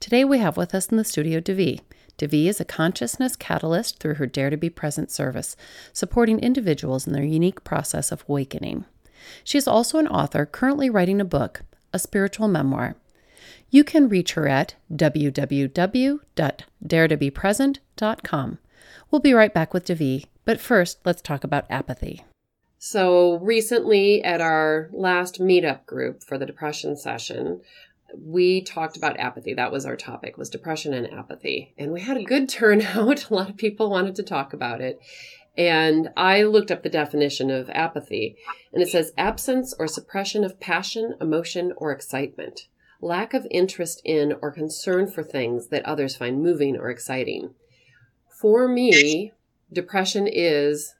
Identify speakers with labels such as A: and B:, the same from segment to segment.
A: Today we have with us in the studio Devi. Devi is a consciousness catalyst through her Dare to Be Present service, supporting individuals in their unique process of awakening. She is also an author currently writing a book, a spiritual memoir. You can reach her at www.daretobepresent.com. We'll be right back with Devi, but first, let's talk about apathy.
B: So, recently at our last meetup group for the depression session, we talked about apathy. That was our topic, was depression and apathy. And we had a good turnout. A lot of people wanted to talk about it. And I looked up the definition of apathy, and it says absence or suppression of passion, emotion, or excitement, lack of interest in or concern for things that others find moving or exciting. For me, depression is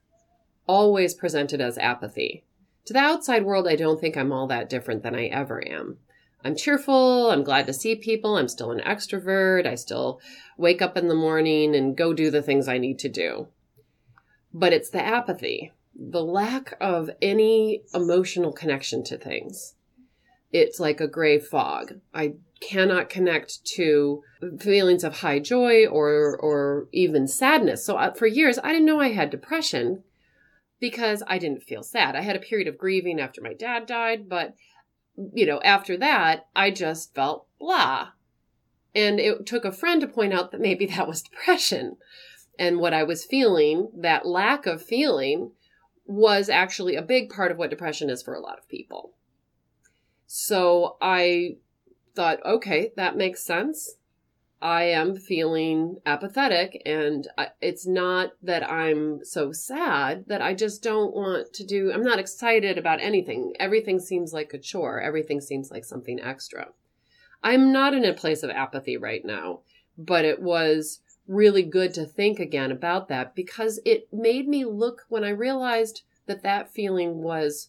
B: always presented as apathy. To the outside world, I don't think I'm all that different than I ever am. I'm cheerful. I'm glad to see people. I'm still an extrovert. I still wake up in the morning and go do the things I need to do but it's the apathy, the lack of any emotional connection to things. It's like a gray fog. I cannot connect to feelings of high joy or or even sadness. So uh, for years I didn't know I had depression because I didn't feel sad. I had a period of grieving after my dad died, but you know, after that, I just felt blah. And it took a friend to point out that maybe that was depression and what I was feeling, that lack of feeling, was actually a big part of what depression is for a lot of people. So I thought, okay, that makes sense. I am feeling apathetic, and it's not that I'm so sad that I just don't want to do, I'm not excited about anything. Everything seems like a chore, everything seems like something extra. I'm not in a place of apathy right now, but it was really good to think again about that because it made me look when I realized that that feeling was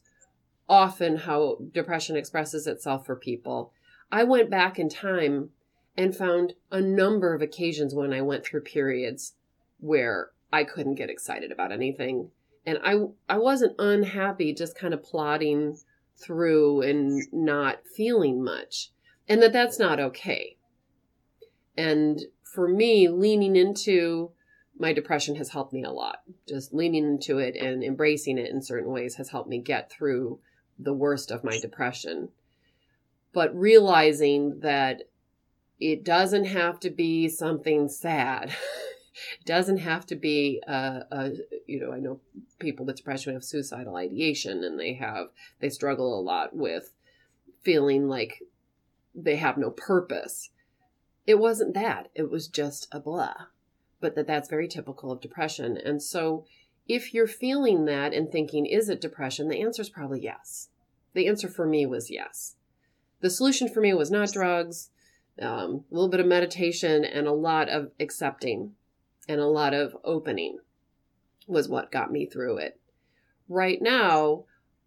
B: often how depression expresses itself for people. I went back in time and found a number of occasions when I went through periods where I couldn't get excited about anything and I I wasn't unhappy just kind of plodding through and not feeling much and that that's not okay. And for me, leaning into my depression has helped me a lot. Just leaning into it and embracing it in certain ways has helped me get through the worst of my depression. But realizing that it doesn't have to be something sad. it doesn't have to be a, a, you know i know people with depression have suicidal ideation and they have they struggle a lot with feeling like they have no purpose it wasn't that. It was just a blah. But that that's very typical of depression. And so if you're feeling that and thinking, is it depression? The answer is probably yes. The answer for me was yes. The solution for me was not drugs, um, a little bit of meditation, and a lot of accepting and a lot of opening was what got me through it. Right now,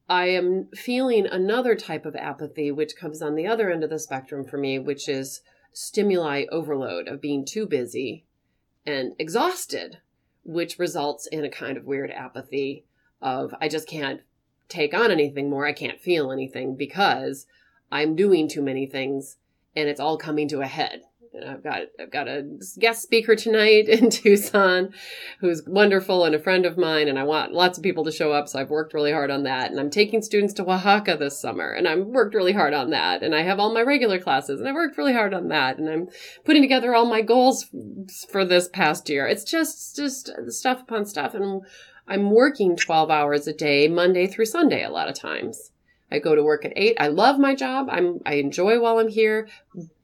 B: I am feeling another type of apathy, which comes on the other end of the spectrum for me, which is stimuli overload of being too busy and exhausted, which results in a kind of weird apathy of I just can't take on anything more. I can't feel anything because I'm doing too many things and it's all coming to a head. I've got I've got a guest speaker tonight in Tucson who's wonderful and a friend of mine and I want lots of people to show up so I've worked really hard on that and I'm taking students to Oaxaca this summer and I've worked really hard on that and I have all my regular classes and I've worked really hard on that and I'm putting together all my goals for this past year. It's just just stuff upon stuff and I'm working 12 hours a day Monday through Sunday a lot of times. I go to work at 8. I love my job. I'm I enjoy while I'm here,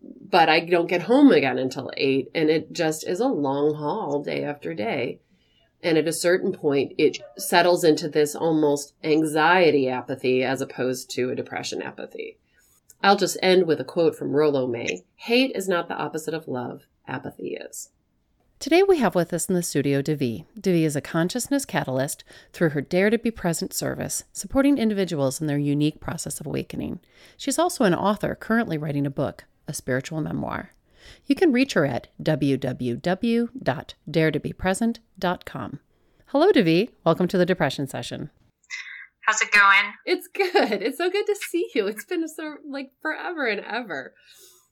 B: but I don't get home again until eight. And it just is a long haul day after day. And at a certain point, it settles into this almost anxiety apathy as opposed to a depression apathy. I'll just end with a quote from Rollo May Hate is not the opposite of love. apathy is.
A: Today we have with us in the studio Devi. Devi is a consciousness catalyst through her Dare to Be Present service, supporting individuals in their unique process of awakening. She's also an author currently writing a book, a spiritual memoir. You can reach her at www.daretobepresent.com. Hello, Devi. Welcome to the Depression Session.
C: How's it going?
B: It's good. It's so good to see you. It's been a so like forever and ever.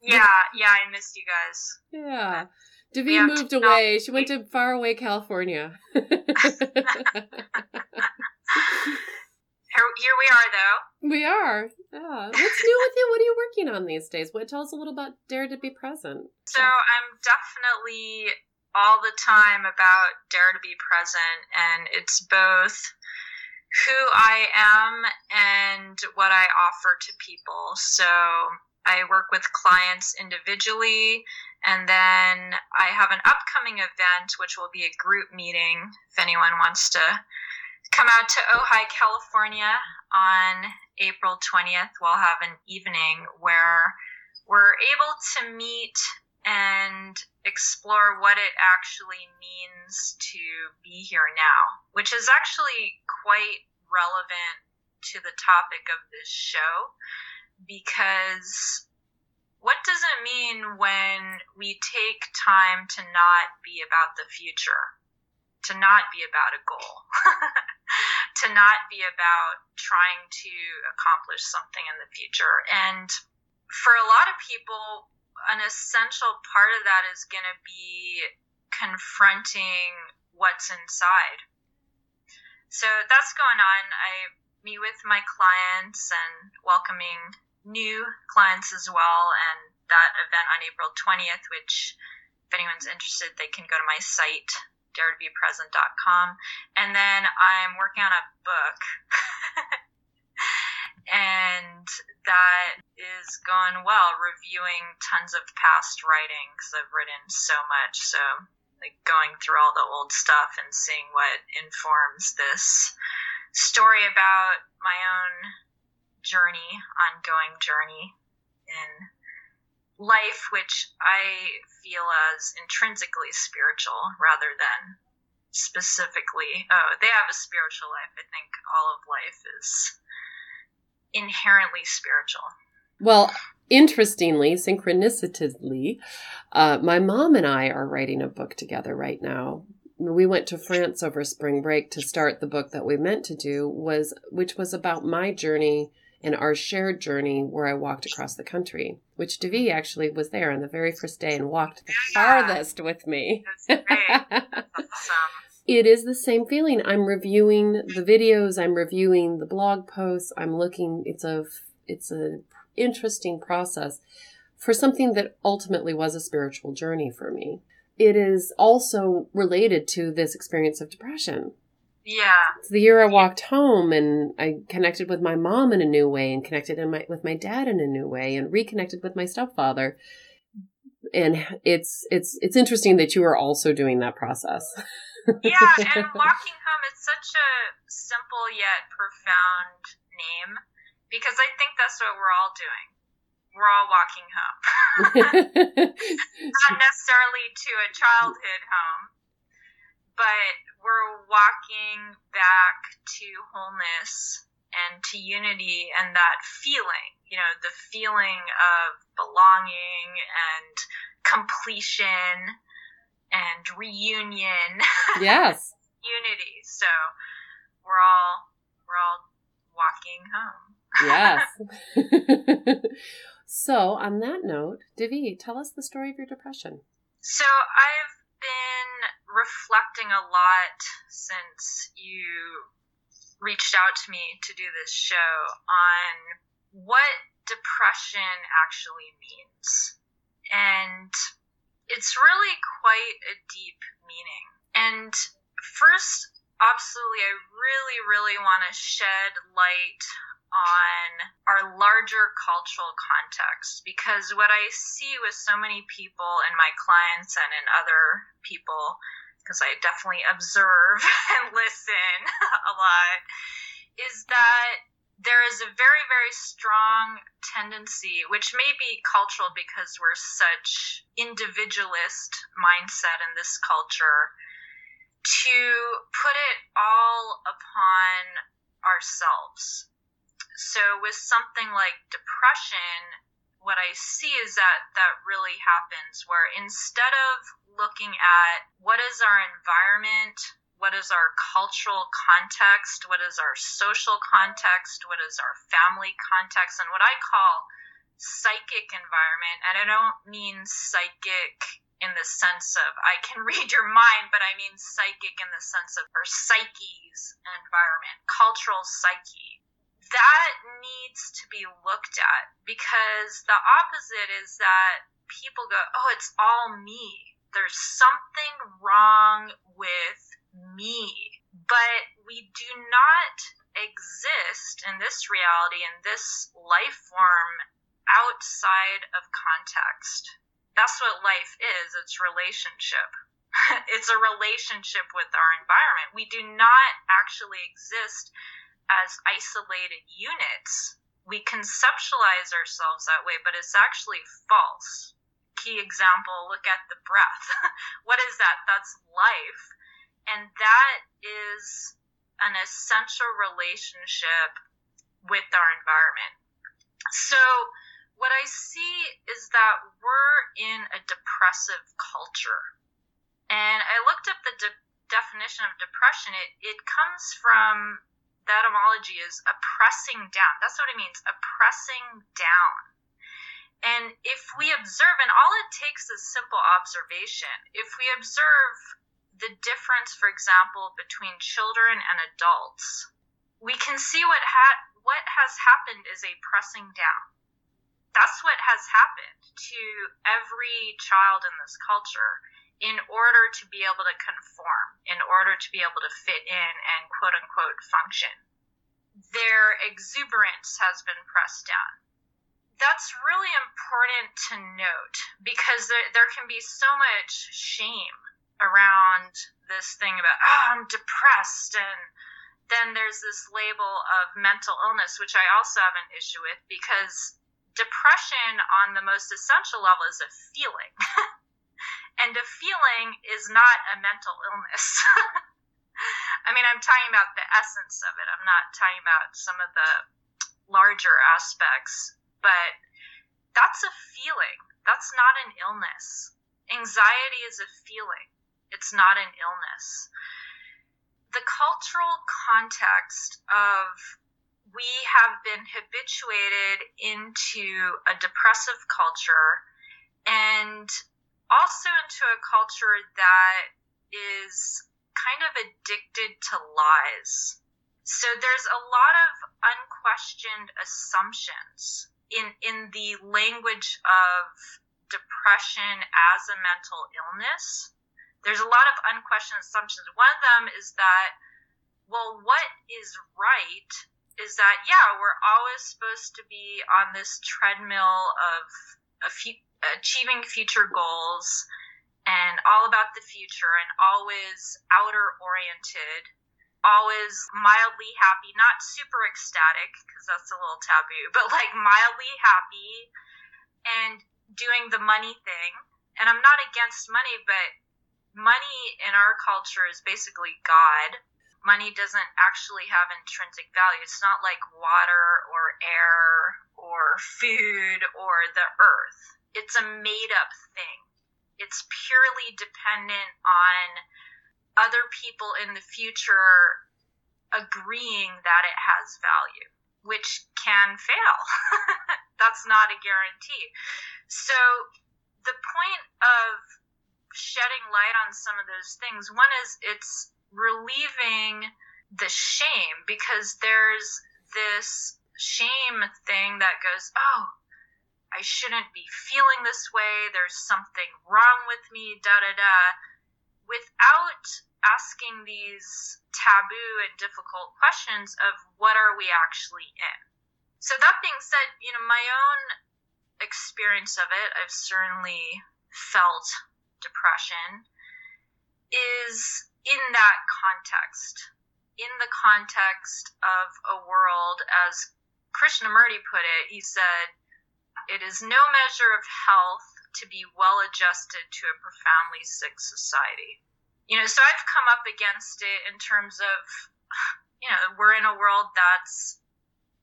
C: Yeah, yeah, I missed you guys.
B: Yeah. Devi moved away. She went to far away California. here, here
C: we are, though.
B: We are. Yeah. What's new with you? What are you working on these days? What tell us a little about Dare to Be Present.
C: So I'm definitely all the time about Dare to Be Present, and it's both who I am and what I offer to people. So I work with clients individually, and then I have an upcoming event, which will be a group meeting if anyone wants to come out to Ojai, California on April 20th. We'll have an evening where we're able to meet and explore what it actually means to be here now, which is actually quite relevant to the topic of this show because what does it mean when we take time to not be about the future, to not be about a goal, to not be about trying to accomplish something in the future? And for a lot of people, an essential part of that is going to be confronting what's inside. So that's going on. I meet with my clients and welcoming new clients as well. And that event on April 20th, which if anyone's interested, they can go to my site, daretobepresent.com. And then I'm working on a book. and that is going well, reviewing tons of past writing because I've written so much. So, like going through all the old stuff and seeing what informs this story about my own journey, ongoing journey in life, which I feel as intrinsically spiritual rather than specifically, oh, they have a spiritual life. I think all of life is inherently spiritual.
B: Well, interestingly, synchronicitously, uh, my mom and I are writing a book together right now we went to France over spring break to start the book that we meant to do was which was about my journey and our shared journey where I walked across the country, which Devi actually was there on the very first day and walked the farthest with me. it is the same feeling. I'm reviewing the videos, I'm reviewing the blog posts, I'm looking it's a it's an interesting process for something that ultimately was a spiritual journey for me it is also related to this experience of depression.
C: Yeah.
B: It's the year I walked home and I connected with my mom in a new way and connected in my, with my dad in a new way and reconnected with my stepfather. And it's it's it's interesting that you are also doing that process.
C: yeah, and walking home is such a simple yet profound name because I think that's what we're all doing we're all walking home. Not necessarily to a childhood home, but we're walking back to wholeness and to unity and that feeling, you know, the feeling of belonging and completion and reunion.
B: Yes.
C: unity. So we're all we're all walking home.
B: yes. So, on that note, Devi, tell us the story of your depression.
C: So, I've been reflecting a lot since you reached out to me to do this show on what depression actually means. And it's really quite a deep meaning. And first, absolutely, I really, really want to shed light on our larger cultural context because what I see with so many people and my clients and in other people, because I definitely observe and listen a lot, is that there is a very, very strong tendency, which may be cultural because we're such individualist mindset in this culture, to put it all upon ourselves. So with something like depression, what I see is that that really happens where instead of looking at what is our environment, what is our cultural context, what is our social context, what is our family context, and what I call psychic environment. And I don't mean psychic in the sense of I can read your mind, but I mean psychic in the sense of our psyche's environment, cultural psyche. That needs to be looked at because the opposite is that people go, oh, it's all me. There's something wrong with me. But we do not exist in this reality, in this life form, outside of context. That's what life is it's relationship. it's a relationship with our environment. We do not actually exist as isolated units. We conceptualize ourselves that way, but it's actually false. Key example look at the breath. what is that? That's life and that is an essential relationship with our environment. So, what I see is that we're in a depressive culture. And I looked up the de- definition of depression. It, it comes from the etymology is oppressing down. That's what it means, oppressing down. And if we observe, and all it takes is simple observation, if we observe the difference, for example, between children and adults, we can see what ha- what has happened is a pressing down. That's what has happened to every child in this culture in order to be able to conform, in order to be able to fit in and quote unquote function. Their exuberance has been pressed down. That's really important to note because there, there can be so much shame around this thing about oh I'm depressed and then there's this label of mental illness which I also have an issue with because depression on the most essential level is a feeling. And a feeling is not a mental illness. I mean I'm talking about the essence of it. I'm not talking about some of the larger aspects but that's a feeling that's not an illness anxiety is a feeling it's not an illness. The cultural context of we have been habituated into a depressive culture and also into a culture that is kind of addicted to lies. So there's a lot of unquestioned assumptions in in the language of depression as a mental illness there's a lot of unquestioned assumptions. One of them is that, well, what is right is that, yeah, we're always supposed to be on this treadmill of achieving future goals and all about the future and always outer oriented, always mildly happy, not super ecstatic because that's a little taboo, but like mildly happy and doing the money thing. And I'm not against money, but money in our culture is basically God. Money doesn't actually have intrinsic value. It's not like water or air or food or the earth. It's a made up thing. It's purely dependent on other people in the future agreeing that it has value, which can fail. That's not a guarantee. So, the point of shedding light on some of those things. One is it's relieving the shame because there's this shame thing that goes, oh, I shouldn't be feeling this way. There's something wrong with me, da da da, without asking these taboo and difficult questions of what are we actually in. So, that being said, you know, my own experience of it, I've certainly felt depression is in that context. in the context of a world, as Krishnamurti put it, he said, it is no measure of health to be well adjusted to a profoundly sick society. You know, so I've come up against it in terms of, you know, we're in a world that's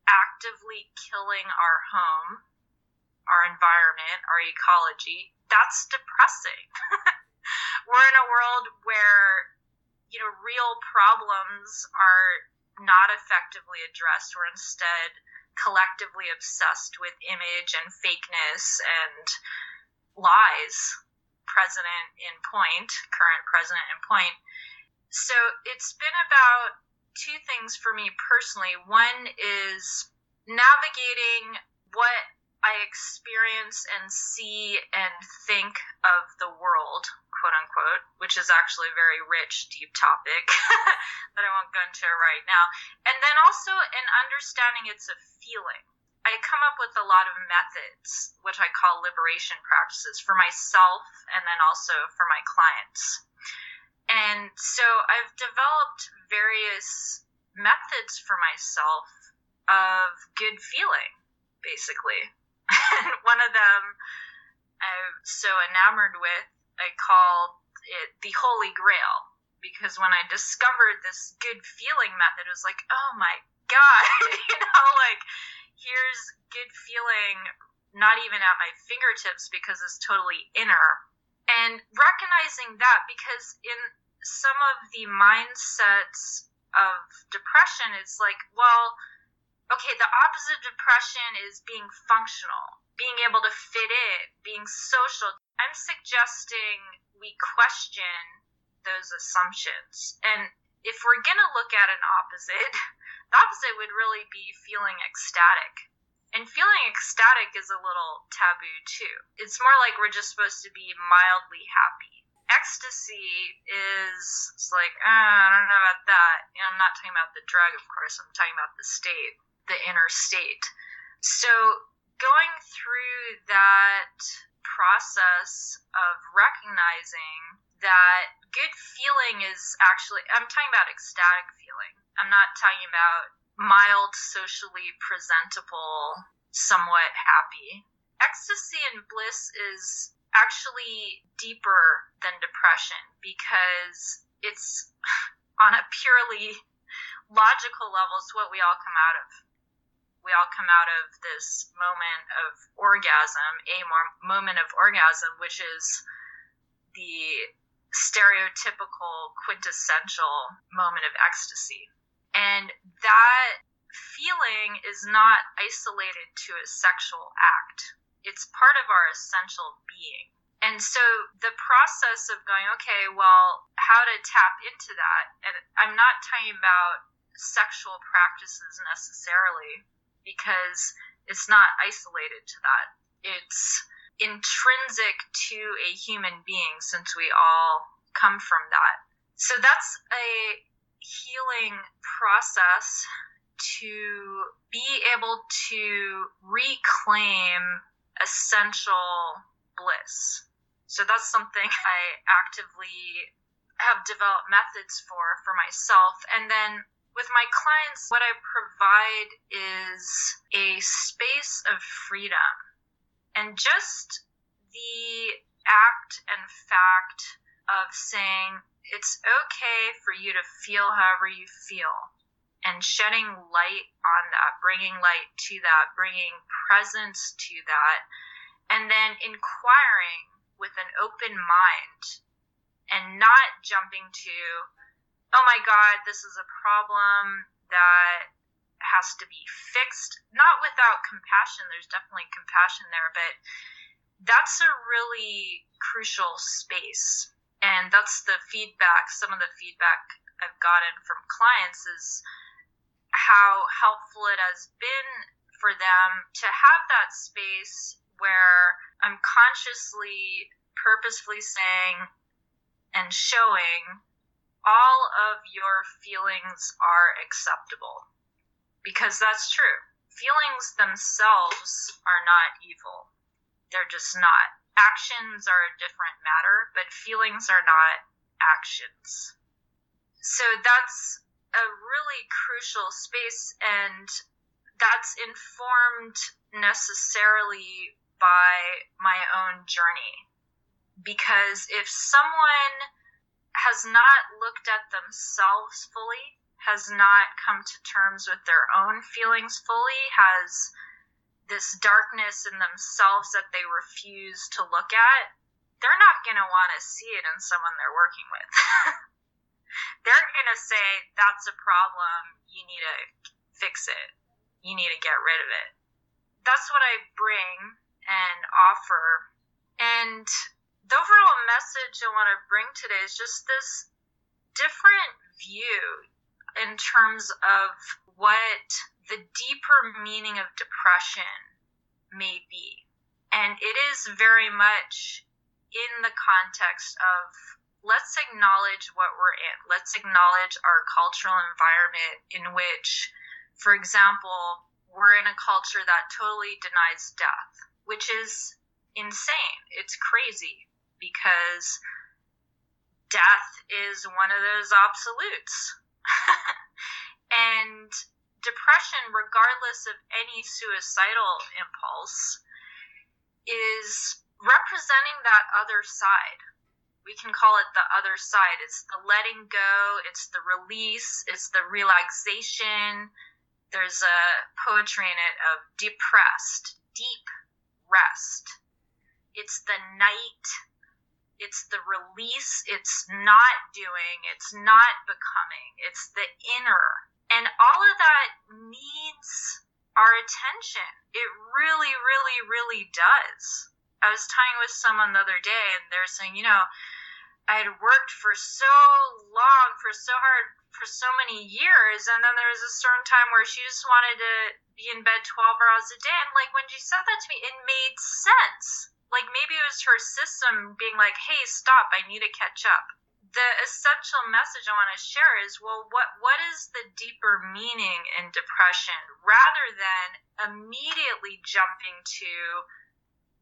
C: actively killing our home, our environment, our ecology. That's depressing. we're in a world where, you know, real problems are not effectively addressed. We're instead collectively obsessed with image and fakeness and lies president in point, current president in point. So it's been about two things for me personally. One is navigating what I experience and see and think of the world, quote unquote, which is actually a very rich, deep topic that I won't go into right now. And then also in understanding it's a feeling. I come up with a lot of methods, which I call liberation practices for myself and then also for my clients. And so I've developed various methods for myself of good feeling, basically. And one of them I'm so enamored with, I call it the Holy Grail. Because when I discovered this good feeling method, it was like, oh my God, you know, like here's good feeling not even at my fingertips because it's totally inner. And recognizing that because in some of the mindsets of depression, it's like, well, okay, the opposite of depression is being functional, being able to fit in, being social. I'm suggesting we question those assumptions. And if we're going to look at an opposite, the opposite would really be feeling ecstatic. And feeling ecstatic is a little taboo too. It's more like we're just supposed to be mildly happy ecstasy is like uh, I don't know about that. You know, I'm not talking about the drug, of course. I'm talking about the state the inner state. So going through that process of recognizing that good feeling is actually, I'm talking about ecstatic feeling. I'm not talking about mild, socially presentable, somewhat happy. Ecstasy and bliss is actually deeper than depression because it's on a purely logical level, it's what we all come out of we all come out of this moment of orgasm, a moment of orgasm, which is the stereotypical quintessential moment of ecstasy. And that feeling is not isolated to a sexual act, it's part of our essential being. And so the process of going, okay, well, how to tap into that, and I'm not talking about sexual practices necessarily, because it's not isolated to that. It's intrinsic to a human being since we all come from that. So that's a healing process to be able to reclaim essential bliss. So that's something I actively have developed methods for for myself and then with my clients, what I provide is a space of freedom. And just the act and fact of saying it's okay for you to feel however you feel and shedding light on that, bringing light to that, bringing presence to that, and then inquiring with an open mind and not jumping to, oh my God, this is a problem that has to be fixed. Not without compassion, there's definitely compassion there, but that's a really crucial space. And that's the feedback, some of the feedback I've gotten from clients is how helpful it has been for them to have that space where I'm consciously, purposefully saying and showing all of your feelings are acceptable. Because that's true. Feelings themselves are not evil. They're just not. Actions are a different matter, but feelings are not actions. So that's a really crucial space, and that's informed necessarily by my own journey. Because if someone has not looked at themselves fully, has not come to terms with their own feelings fully, has this darkness in themselves that they refuse to look at, they're not going to want to see it in someone they're working with. they're going to say, that's a problem. You need to fix it. You need to get rid of it. That's what I bring and offer. And the overall message I want to bring today is just this different view in terms of what the deeper meaning of depression may be. And it is very much in the context of let's acknowledge what we're in. Let's acknowledge our cultural environment in which, for example, we're in a culture that totally denies death, which is insane. It's crazy because death is one of those absolutes. and depression, regardless of any suicidal impulse, is representing that other side. We can call it the other side. It's the letting go, it's the release, it's the relaxation. There's a poetry in it of depressed, deep rest. It's the night, it's the release, it's not doing, it's not becoming, it's the inner. And all of that needs our attention. It really, really, really does. I was talking with someone the other day, and they're saying, you know, I had worked for so long, for so hard, for so many years, and then there was a certain time where she just wanted to be in bed 12 hours a day. And like when she said that to me, it made sense. Like maybe it was her system being like, hey, stop, I need to catch up. The essential message I want to share is well, what what is the deeper meaning in depression rather than immediately jumping to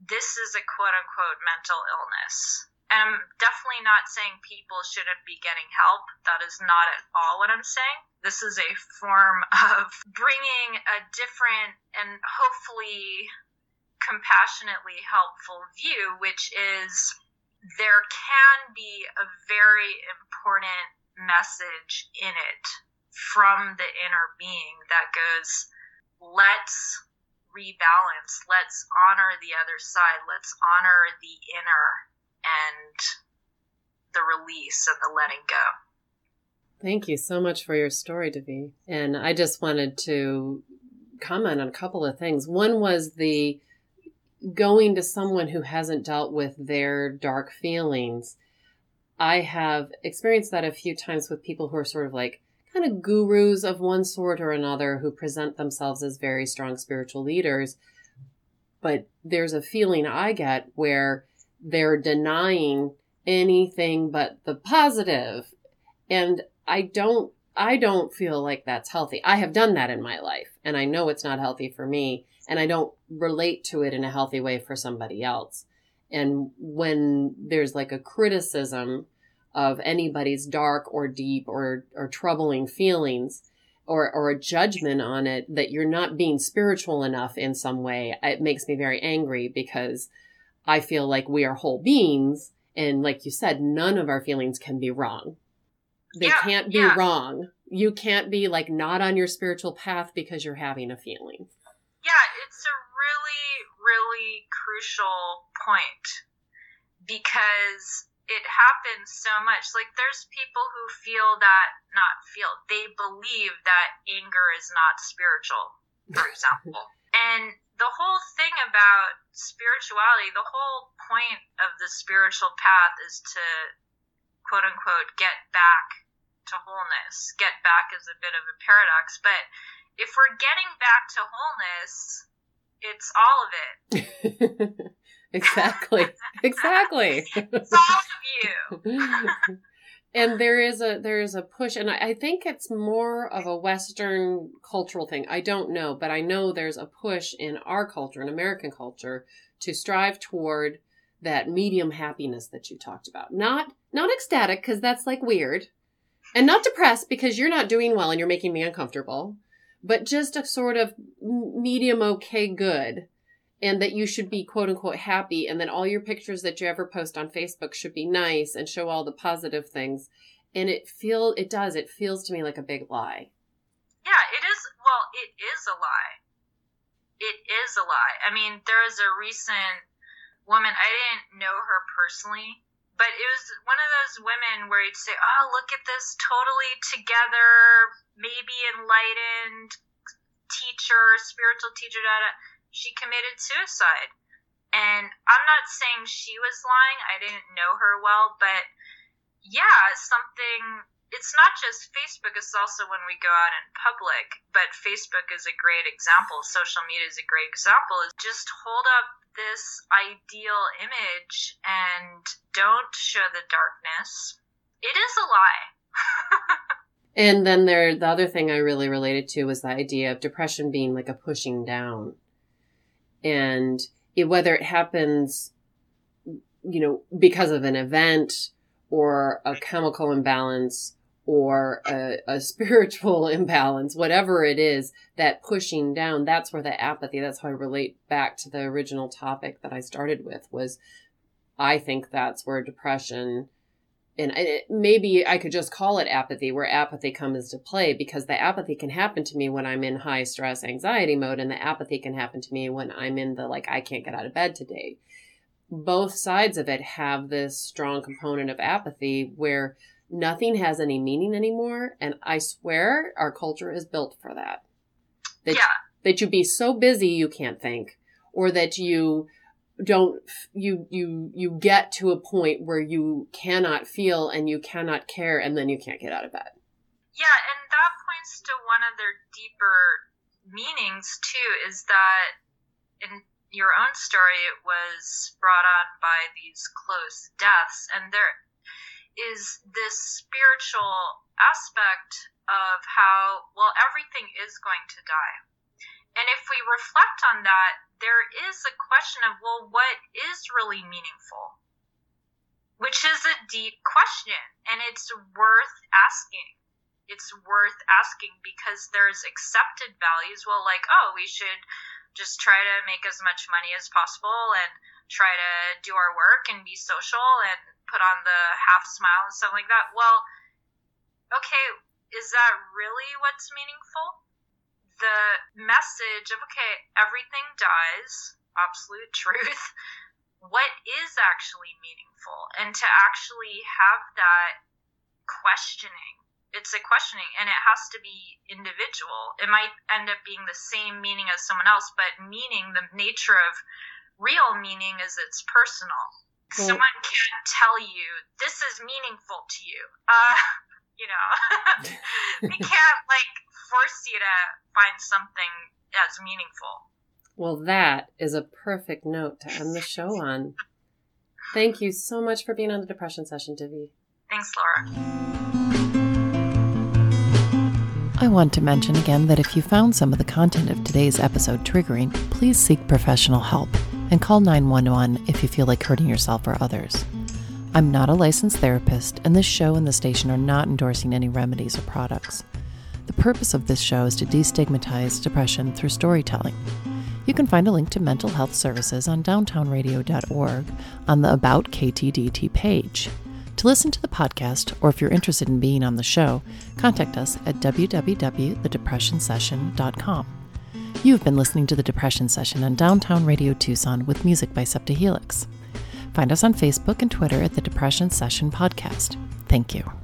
C: this is a quote unquote mental illness. And I'm definitely not saying people shouldn't be getting help. That is not at all what I'm saying. This is a form of bringing a different and hopefully compassionately helpful view, which is there can be a very important message in it from the inner being that goes, let's rebalance. Let's honor the other side. Let's honor the inner and the release and the letting go.
B: Thank you so much for your story, Devi. And I just wanted to comment on a couple of things. One was the going to someone who hasn't dealt with their dark feelings. I have experienced that a few times with people who are sort of like, kind of gurus of one sort or another who present themselves as very strong spiritual leaders. But there's a feeling I get where they're denying anything but the positive. And I don't I don't feel like that's healthy. I have done that in my life and I know it's not healthy for me and I don't relate to it in a healthy way for somebody else. And when there's like a criticism of anybody's dark or deep or, or troubling feelings or, or a judgment on it that you're not being spiritual enough in some way, it makes me very angry because I feel like we are whole beings. And like you said, none of our feelings can be wrong. They yeah, can't be yeah. wrong. You can't be like not on your spiritual path because you're having a feeling.
C: Yeah, it's a really, really crucial point because it happens so much. Like there's people who feel that not feel they believe that anger is not spiritual, for example. and the whole thing about spirituality, the whole point of the spiritual path is to quote unquote get back to wholeness. Get back is a bit of a paradox, but if we're getting back to wholeness, it's all of it.
B: exactly. exactly.
C: it's all of you.
B: and there is a there is a push and I, I, think it's more of a western cultural thing i don't know but i know there's a push in our culture in american culture to strive toward that medium happiness that you talked about not not ecstatic because that's like weird and not depressed because you're not doing well and you're making me uncomfortable, but just a sort of medium okay good. And that you should be quote unquote happy, and then all your pictures that you ever post on Facebook should be nice and show all the positive things. And it feel it does, it feels to me like a big lie.
C: Yeah, it is well, it is a lie. It is a lie. I mean, there is a recent woman, I didn't know her personally, but it was one of those women where you'd say, "Oh, look at this totally together, maybe enlightened teacher, spiritual teacher." Da, She committed suicide, and I'm not saying she was lying. I didn't know her well, but yeah, something. It's not just Facebook; it's also when we go out in public. But Facebook is a great example. Social media is a great example. Is just hold up this ideal image and don't show the darkness, it is a lie.
B: and then there, the other thing I really related to was the idea of depression being like a pushing down, and it, whether it happens, you know, because of an event or a chemical imbalance or a, a, spiritual imbalance, whatever it is, that pushing down, that's where the apathy, that's how I relate back to the original topic that I started with was I think that's where depression and it, maybe I could just call it apathy, where apathy comes to play because the apathy can happen to me when I'm in high stress anxiety mode, and the apathy can happen to me when I'm in the like, I can't get out of bed today. Both sides of it have this strong component of apathy where nothing has any meaning anymore. And I swear our culture is built for that. That,
C: yeah.
B: that you be so busy you can't think, or that you don't you you you get to a point where you cannot feel and you cannot care and then you can't get out of bed.
C: Yeah, and that points to one of their deeper meanings too is that in your own story it was brought on by these close deaths and there is this spiritual aspect of how, well, everything is going to die. And if we reflect on that, there is a question of, well, what is really meaningful? Which is a deep question, and it's worth asking. It's worth asking because there's accepted values. Well, like, oh, we should just try to make as much money as possible and try to do our work and be social and put on the half smile and stuff like that. Well, okay, is that really what's meaningful? The message of, okay, everything dies, absolute truth. What is actually meaningful? And to actually have that questioning. It's a questioning and it has to be individual. It might end up being the same meaning as someone else, but meaning, the nature of real meaning is it's personal well, someone can't tell you this is meaningful to you. Uh, you know, they can't like force you to find something as meaningful.
B: Well, that is a perfect note to end the show on. Thank you so much for being on the depression session, Divi.
C: Thanks, Laura.
A: I want to mention again that if you found some of the content of today's episode triggering, please seek professional help and call 911 if you feel like hurting yourself or others. I'm not a licensed therapist, and this show and the station are not endorsing any remedies or products. The purpose of this show is to destigmatize depression through storytelling. You can find a link to mental health services on downtownradio.org on the About KTDT page. To listen to the podcast, or if you're interested in being on the show, contact us at www.thedepressionsession.com. You've been listening to the Depression Session on Downtown Radio Tucson with music by Septa Helix. Find us on Facebook and Twitter at the Depression Session Podcast. Thank you.